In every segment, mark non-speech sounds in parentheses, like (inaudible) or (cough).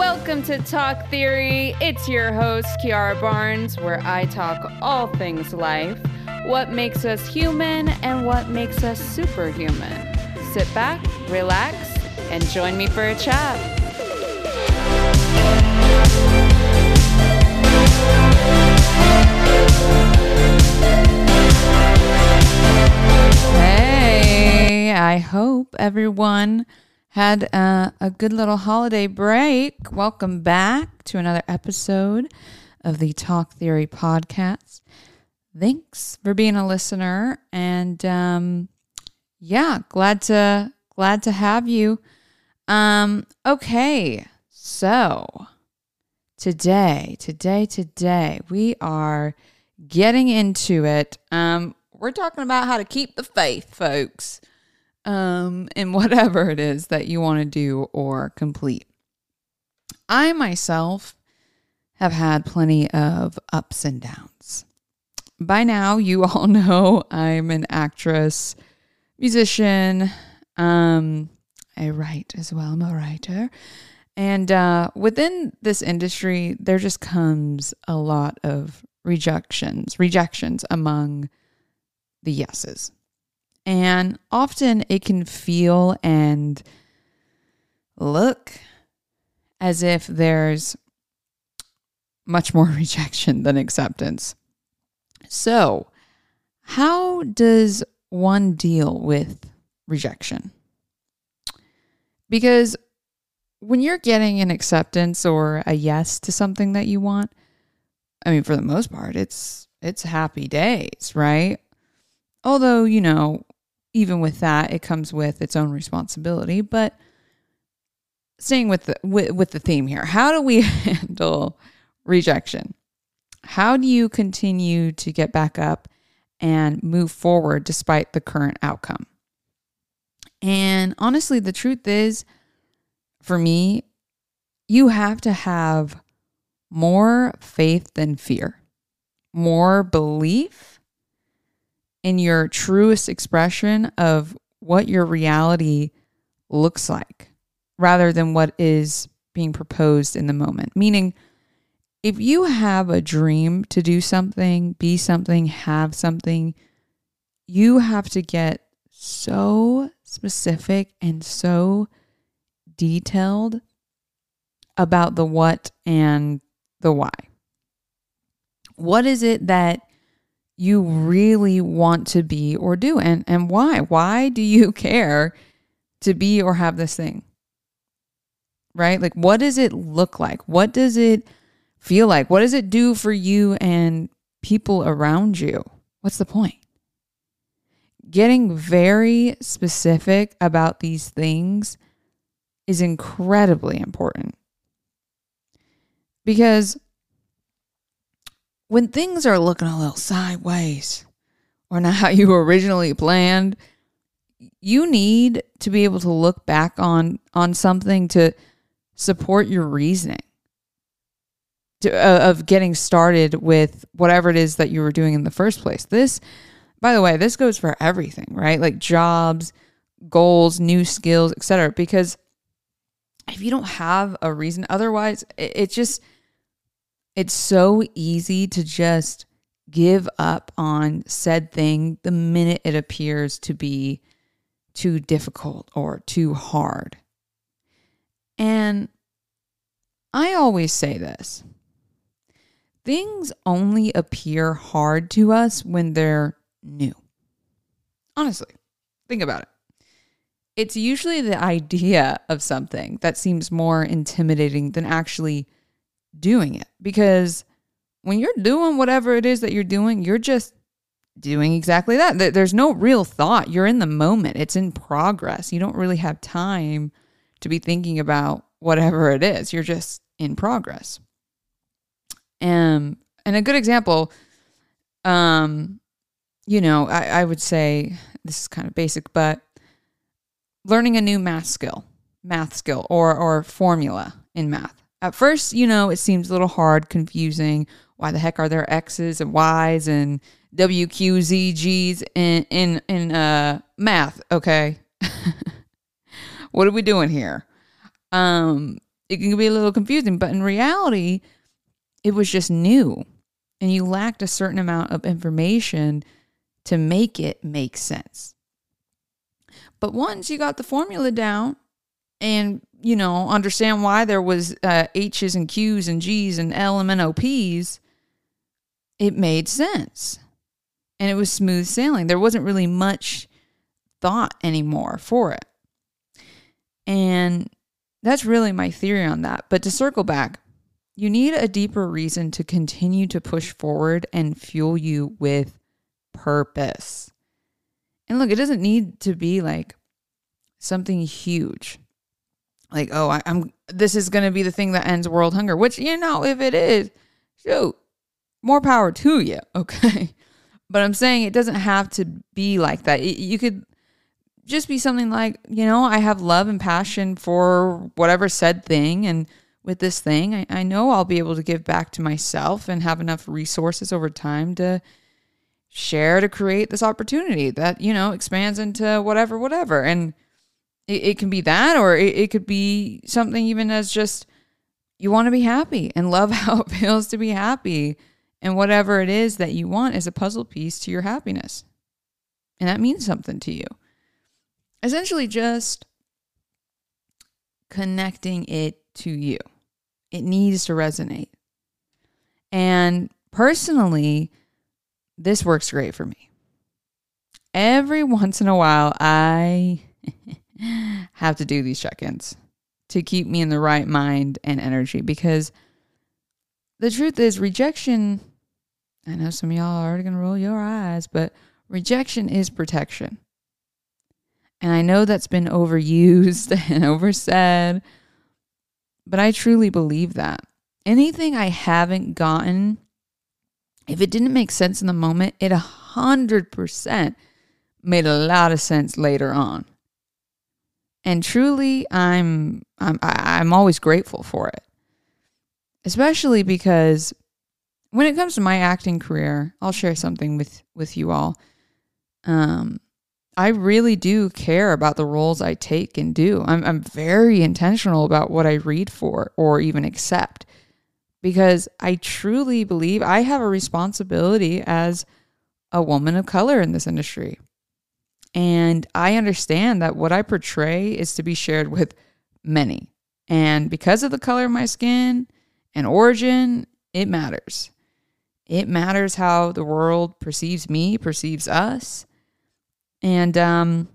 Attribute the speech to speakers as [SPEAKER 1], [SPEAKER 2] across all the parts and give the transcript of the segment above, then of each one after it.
[SPEAKER 1] Welcome to Talk Theory. It's your host, Kiara Barnes, where I talk all things life, what makes us human, and what makes us superhuman. Sit back, relax, and join me for a chat. Hey, I hope everyone had a good little holiday break. Welcome back to another episode of the Talk Theory podcast. Thanks for being a listener, and um, yeah, glad to glad to have you. Um, okay, so today, today, today, we are getting into it. Um, we're talking about how to keep the faith, folks um, in (laughs) whatever it is that you want to do or complete. I myself have had plenty of ups and downs. By now, you (laughs) all know I'm an actress, musician. Um, I write as well. I'm a writer. And uh, within this industry, there just comes a lot of rejections, rejections among the yeses. And often it can feel and look as if there's much more (laughs) rejection than acceptance. So, how does one deal with rejection? Because when you're getting an acceptance or a yes to something that you want, I mean, for the most part, it's it's happy days, right? Although, you know, even with that, it comes with its own responsibility. But staying with the with, with the theme here, how do we (laughs) handle rejection? How do you continue to get back up and move forward despite the current outcome? And honestly, the truth is, for me, you have to have more faith than fear, more belief in your truest expression of what your reality looks like rather than what is being proposed in the moment. Meaning, if you have a dream to do something, be something, have something, you have to get so specific and so detailed about the what and the why. What is it that you really want to be or do and and why? Why do you (laughs) care to be or have this thing? Right? Like what does it look like? What does it feel like? What does it do for you and people around you? What's the point? Getting very specific about these things is incredibly important. Because when things are looking a little sideways or not how you originally planned, you need to be able to look back on on something to support your reasoning to, uh, of getting started with whatever it is that you were doing in the first place. This, by the way, this goes for everything, right? Like jobs, goals, new skills, etc. Because if you don't have a reason, otherwise, it, it just it's so easy to just give up on said thing the minute it appears to be too difficult or too hard. And I always say this things only appear hard to us when they're new. Honestly, think about it. It's usually the idea of something that seems more intimidating than actually doing it because when you're doing whatever it is that you're doing, you're just doing exactly that. There's no real thought. You're in the moment, it's in progress. You don't really have time to be thinking about whatever it is. You're just in progress. Um, and a good example, um, you know, I, I would say this is kind of basic, but learning a new math skill, math skill, or or formula in math. At first, you know, it seems a little hard, confusing. Why the heck are there X's and Y's and W, Q, Z, G's in in in uh math? Okay. (laughs) what are we doing here? Um it can be a little confusing, but in reality, it was just new and you lacked a certain amount of information to make it make sense. But once you got the formula down and, you know, understand why there was uh, H's and Q's and G's and L and N O P's, it made sense. And it was smooth sailing. There wasn't really much thought anymore for it. And that's really my theory on that. But to circle back, you need a deeper reason to continue to push forward and fuel you with purpose. And look, it doesn't need to be like something huge. Like, oh, I, am this is gonna be the thing that ends world hunger, which you know, if it is, shoot, more power to you, (laughs) okay? But I'm saying it doesn't have to be like that. It, you could just be something like, you know, I have love and passion for whatever said thing and with this thing. I, I know I'll be able to give back to myself and have enough resources over time to share to create this opportunity that, you know, expands into whatever, whatever. And it, it can be that, or it, it could be something even as just you want to be happy and love (laughs) how it feels to be happy. And whatever it is that you want is a puzzle piece to your happiness. And that means something to you. Essentially, just connecting it to you. It needs to resonate. And personally, this works great for me. Every once in a while, I (laughs) have to do these check ins to keep me in the right mind and energy because the truth is, rejection. I know some of y'all are already going to roll your eyes, but rejection is protection. And I know that's been overused (laughs) and oversaid, but I truly believe that. Anything I haven't gotten, if it didn't make sense in the moment, it a hundred percent made a lot of sense later on. And truly, I'm I'm I'm always grateful for it, especially because when it comes to my acting career, I'll share something with with you all. Um, I really do care about the roles I take and do. I'm, I'm very intentional about what I read for or even accept because I truly believe I have a responsibility as a woman of color in this industry. And I understand that what I portray is to be shared with many. And because of the color of my skin and origin, it matters. It matters how the world perceives me, perceives us. And, um,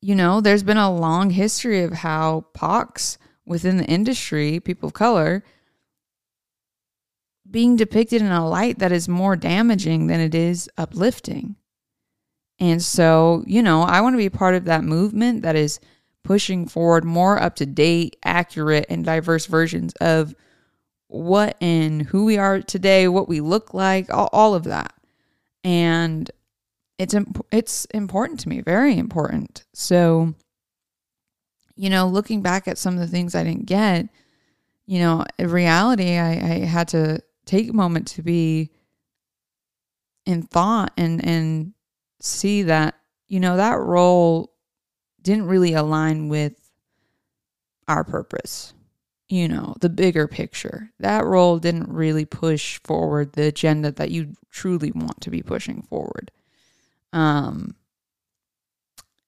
[SPEAKER 1] you know, there's been a long history of how POCs within the industry, people of color, being depicted in a light that is more damaging than it is uplifting. And so, you know, I want to be part of that movement that is pushing forward more up to date, accurate, and diverse versions of what and who we are today, what we look like, all, all of that. And it's imp- it's important to me, very important. So, you know, looking back at some of the things I didn't get, you know, in reality, I, I had to take a moment to be in thought and and see that you know that role didn't really align with our purpose you know the bigger picture that role didn't really push forward the agenda that you truly want to be pushing forward um,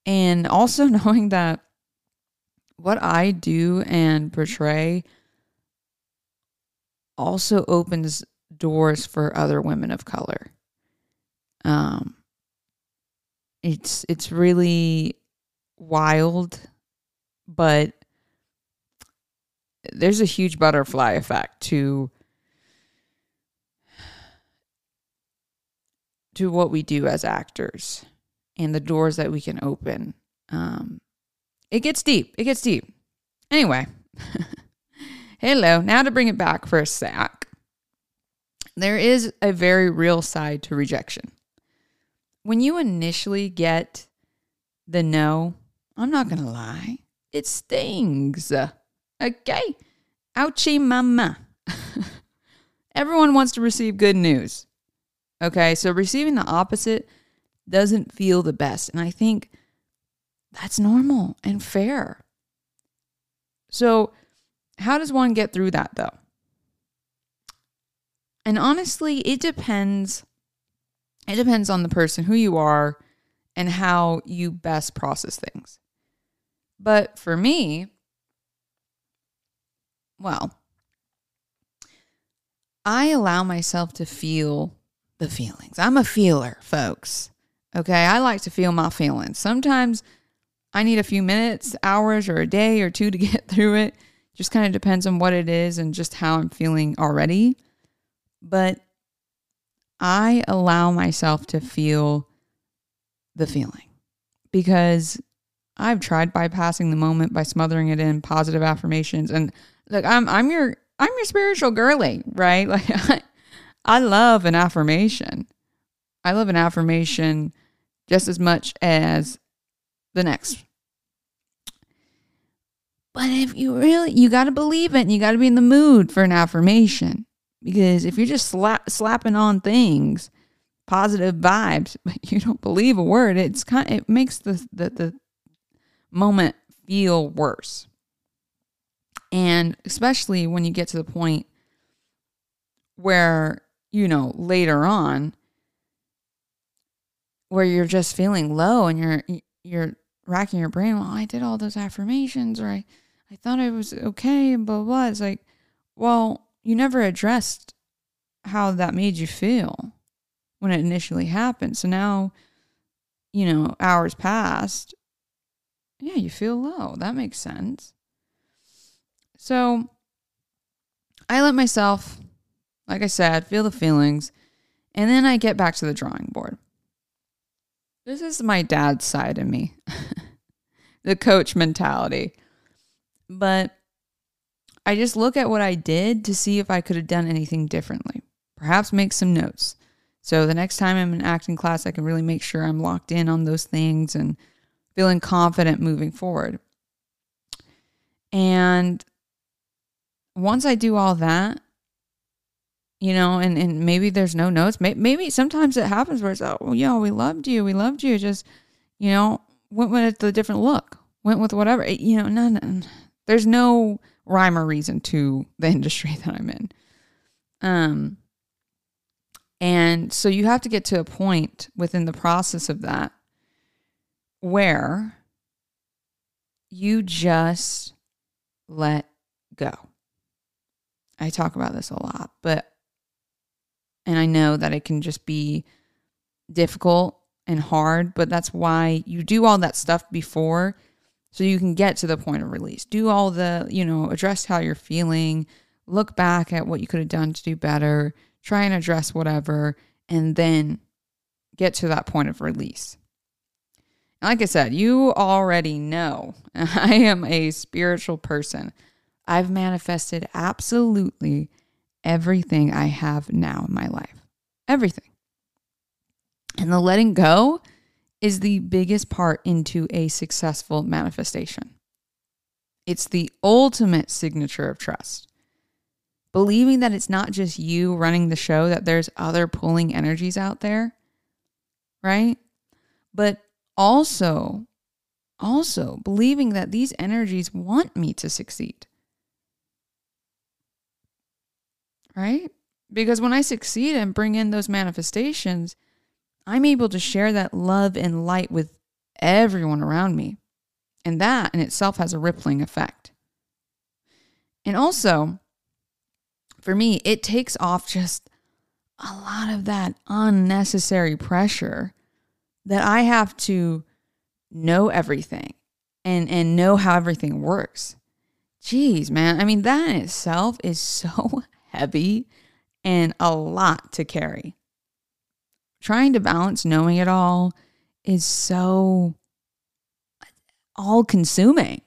[SPEAKER 1] and also (laughs) knowing that what I do and portray also opens doors for other women of color. Um, it's it's really wild, but there's a huge butterfly effect to to what we do as actors and the doors that we can open. Um, it gets deep. It gets deep. Anyway, (laughs) hello. Now to bring it back for a sec. There is a very real side to rejection. When you initially get the no, I'm not going to lie, it stings. Okay? Ouchie mama. (laughs) Everyone wants to receive good news. Okay, so receiving the opposite doesn't feel the best. And I think that's normal and fair. So how does one get through that though? And honestly, it depends. It depends on the person, who you are, and how you best process things. But for me, well, I allow myself to feel the feelings. I'm a feeler, folks. Okay. I like to feel my feelings. Sometimes I need a few minutes, hours, or a day or two to (laughs) get through it. Just kind of depends on what it is and just how I'm feeling already. But I allow myself to feel the feeling because I've tried bypassing the moment by smothering it in positive affirmations and look I'm I'm your I'm your spiritual girly, right? (laughs) Like I, I love an affirmation. I love an affirmation just as much as the next. But if you really you got to believe it and you got to be in the mood for an affirmation because if you're just slap, slapping on things positive vibes but (laughs) you don't believe a word it's kind it makes the the, the moment feel worse and especially when you get to the point where you know later on where you're just feeling low and you're you're racking your brain well i did all those affirmations or i i thought i was okay and blah, blah. it's like well you never addressed how that made you feel when it initially happened. So now, you know, hours passed. Yeah, you feel low. That makes sense. So I let myself, like I said, feel the feelings. And then I get back to the drawing board. This is my dad's side of me, (laughs) the coach mentality. But I just look at what I did to see if I could have done anything differently. Perhaps make some notes. So the next time I'm in acting class, I can really make sure I'm locked in on those things and feeling confident moving forward. And once I do all that, you know, and, and maybe there's no notes. Maybe, maybe sometimes it happens where it's, oh, yeah, we loved you. We loved you. Just, you know, went with the different look, went with whatever. You know, none. There's no rhyme or reason to the (laughs) industry that I'm in. Um, and so you have to get to a point within the process of that where you just let go. I talk about this a lot, but, and I know that it can just be difficult and hard, but that's why you do all that stuff before so you can get to the point of release. Do all the, you know, address how you're feeling, look back at what you could have done to do better, try and address whatever, and then get to that point of release. like I said, you already know (laughs) I am a spiritual person. I've manifested absolutely everything I have now in my life. Everything. And the letting go is the biggest part into a successful manifestation. It's the ultimate signature of trust believing that it's not just you running the show, that there's other pulling energies out there, right? But also, also believing that these energies want me to succeed, right? Because when I succeed and bring in those manifestations, I'm able to share that love and light with everyone around me. And that in itself has a rippling effect. And also, for me, it takes off just a lot of that unnecessary pressure that I have to know everything and and know how everything works. Jeez, man. I mean, that in itself is (laughs) so heavy and a lot to carry. Trying to balance knowing it all is so all consuming.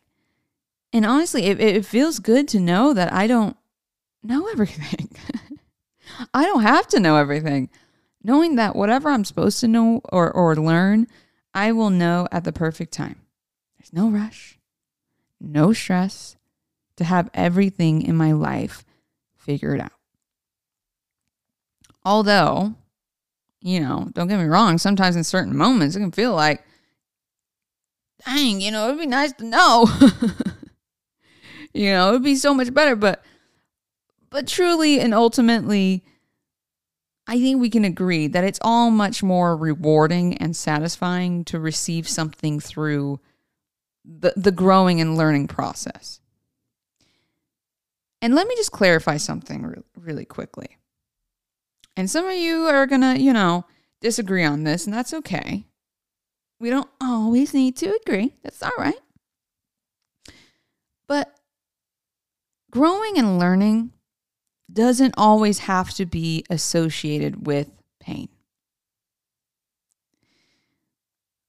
[SPEAKER 1] And honestly, it, it feels good to know that I don't know everything. (laughs) I don't have to know everything. Knowing that whatever I'm supposed to know or, or learn, I will know at the perfect time. There's no rush, no stress to have everything in my life figured out. Although, you know, don't get me wrong, sometimes in certain moments it can feel like, dang, you know, it'd be nice to know. (laughs) you know, it would be so much better. But, but truly and ultimately, I think we can agree that it's all much more rewarding and satisfying to receive something through the, the growing and learning process. And let me just clarify something re- really quickly. And some of you are going to, you know, disagree on this, and that's okay. We don't always need to agree. That's all right. But growing and learning doesn't always have to be associated with pain.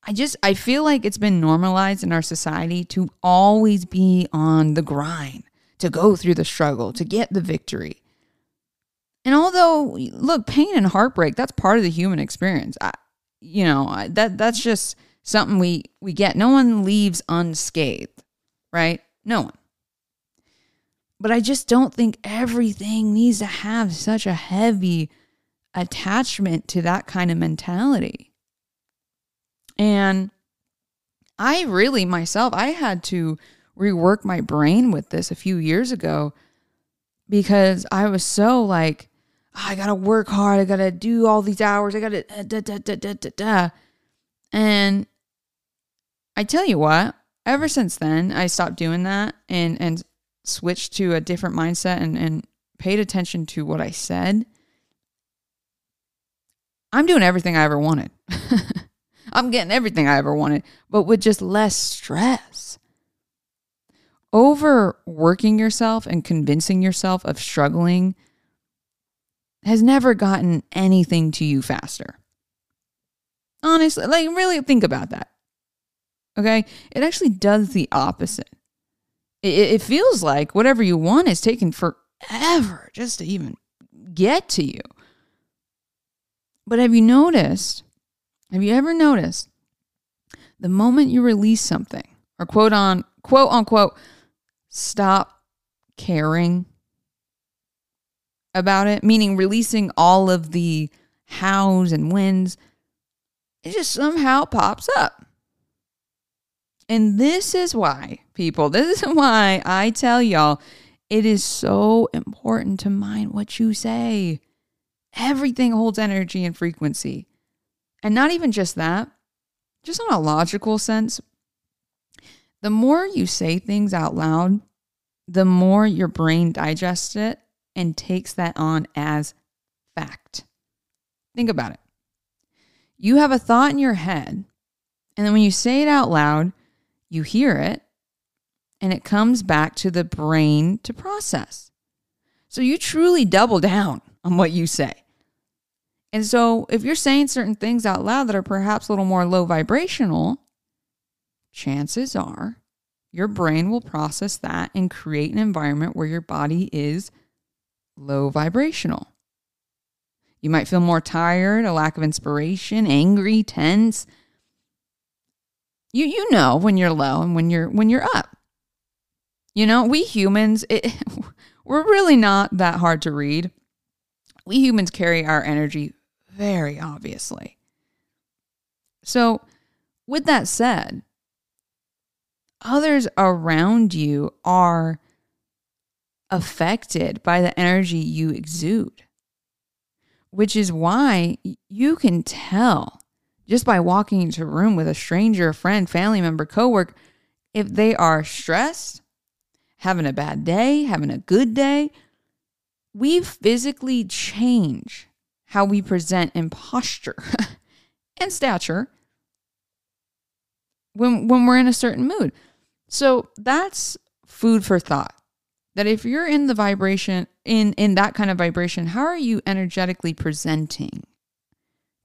[SPEAKER 1] I just I feel like it's been normalized in our society to always be on the grind, to go through the struggle, to get the victory. And although look, pain and heartbreak, that's part of the human experience. I, you know, that that's just something we we get. No one leaves unscathed, right? No one. But I just don't think everything needs to have such a heavy attachment to that kind of mentality. And I really myself, I had to rework my brain with this a few years ago because I was so like, Ah, I gotta work hard, I gotta do all these hours, I gotta da, da, da, da, da, da. And I tell you what, ever since then, I stopped doing that and and switched to a different mindset and, and paid attention to what I said, I'm doing everything I ever wanted. (laughs) I'm getting everything I ever wanted, but with just less stress. Overworking yourself and convincing yourself of struggling has never gotten anything to you faster. Honestly, like really think about that. Okay? It actually does the opposite it, it feels like whatever you want is taking forever just to even get to you. But have you noticed? Have you ever noticed the moment you release something or quote on quote unquote stop caring about it, meaning releasing all of the hows and whens, it just somehow pops up. And this is why, people, this is (laughs) why I tell y'all it is so important to mind what you say. Everything holds energy and frequency. And not even just that, just on a logical sense, the more you say things out loud, the more your brain digests it and takes that on as fact. Think about it. You have a thought in your head, and then when you say it out loud, you hear it, and it comes back to the brain to process. So you truly double down (laughs) on what you say. And so if you're saying certain things out loud that are perhaps a little more low vibrational, chances are your brain will process that and create an environment where your body is low vibrational. You might feel more tired, a lack of inspiration, angry, tense, you you know when you're low and when you're when you're up. You know, we humans, it, (laughs) we're really not that hard to read. We humans carry our energy very obviously. So, with that said, others around you are affected by the energy you exude, which is why you can tell just by walking into a room with a stranger, a friend, family member, coworker, if they are stressed, having a bad day, having a good day, we physically change how we present in posture (laughs) and stature when when we're in a certain mood. So that's food for thought. That if you're in the vibration in in that kind of vibration, how are you energetically presenting?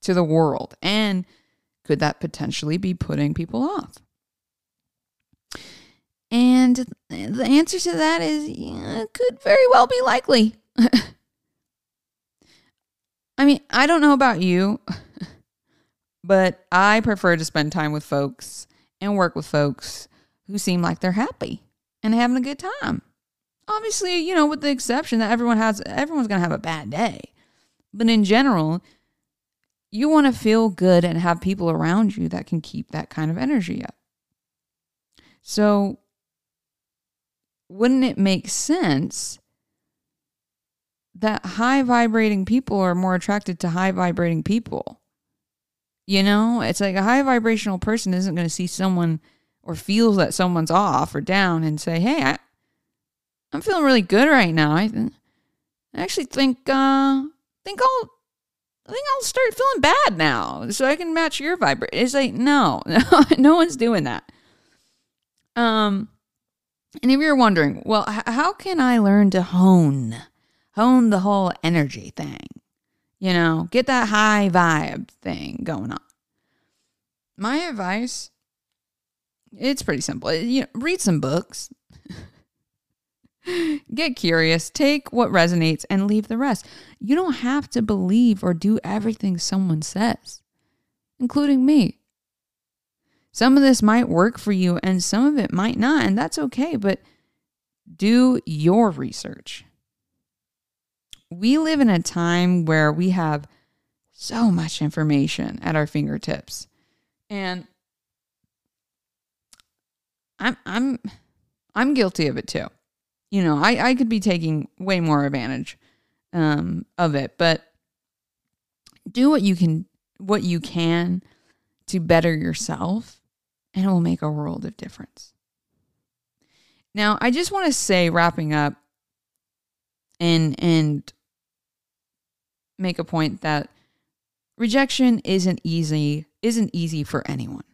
[SPEAKER 1] to the world? And could that potentially be putting people off? And the answer to that is yeah, it could very well be likely. (laughs) I mean, I don't know about you, (laughs) but I prefer to spend time with folks and work with folks who seem like they're happy and having a good time. Obviously, you know, with the exception that everyone has everyone's going to have a bad day. But in general, you want to feel good and have people around you that can keep that kind of energy up. So wouldn't it make sense that high vibrating people are more attracted to high vibrating people? You know, it's like a high vibrational person isn't going to see someone or feels that someone's off or down and say, "Hey, I, I'm feeling really good right now. I, th- I actually think uh, think I'll I think I'll start feeling bad now, so I can match your vibration." It's like no, (laughs) no one's doing that. Um, and if you're wondering, well, h- how can I learn to hone hone the whole energy thing? You know, get that high vibe thing going on. My advice it's pretty simple. You know, read some books. (laughs) Get curious, take what resonates and leave the rest. You don't have to believe or do everything someone says, including me. Some of this might work for you and some of it might not, and that's okay, but do your research. We live in a time where we have so much information at our fingertips. And I'm I'm I'm guilty of it too. You know, I, I could be taking way more advantage um, of it, but do what you can what you can to better yourself and it will make a world of difference. Now, I just want to say wrapping up and and make a point that rejection isn't easy isn't easy for anyone.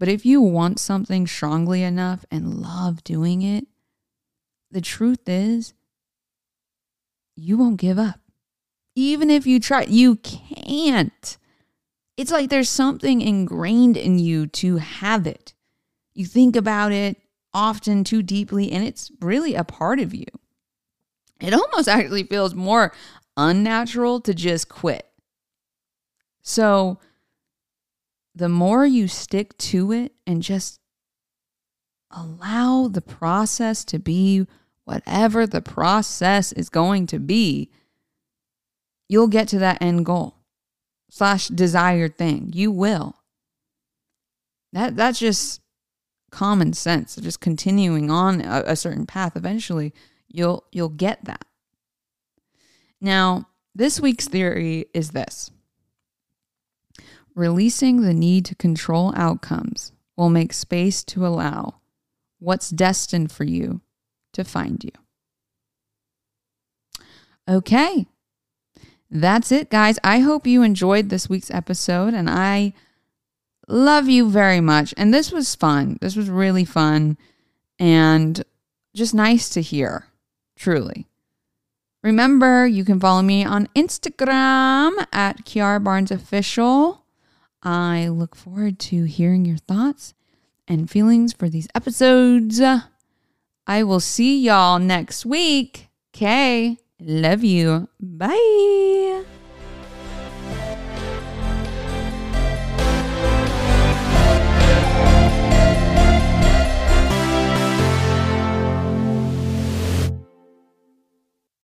[SPEAKER 1] But if you want something strongly enough and love doing it, the truth is you won't give up. Even if you try, you can't. It's like there's something ingrained in you to have it. You think about it often too deeply, and it's really a part of you. It almost actually feels more unnatural to just quit. So, the more you stick to it and just allow the process to be whatever the process is going to be, you'll get to that end goal slash desired thing. You will. That that's just common sense. Just continuing on a, a certain path, eventually you'll you'll get that. Now, this week's theory is this. Releasing the need to control outcomes will make space to allow what's destined for you to find you. Okay. That's it, guys. I hope you enjoyed this week's episode and I love you very much. And this was fun. This was really fun and just nice to hear, truly. Remember, you can follow me on Instagram at Kiara Barnes Official. I look forward to hearing your thoughts and feelings for these episodes. I will see y'all next week. Okay. Love you. Bye.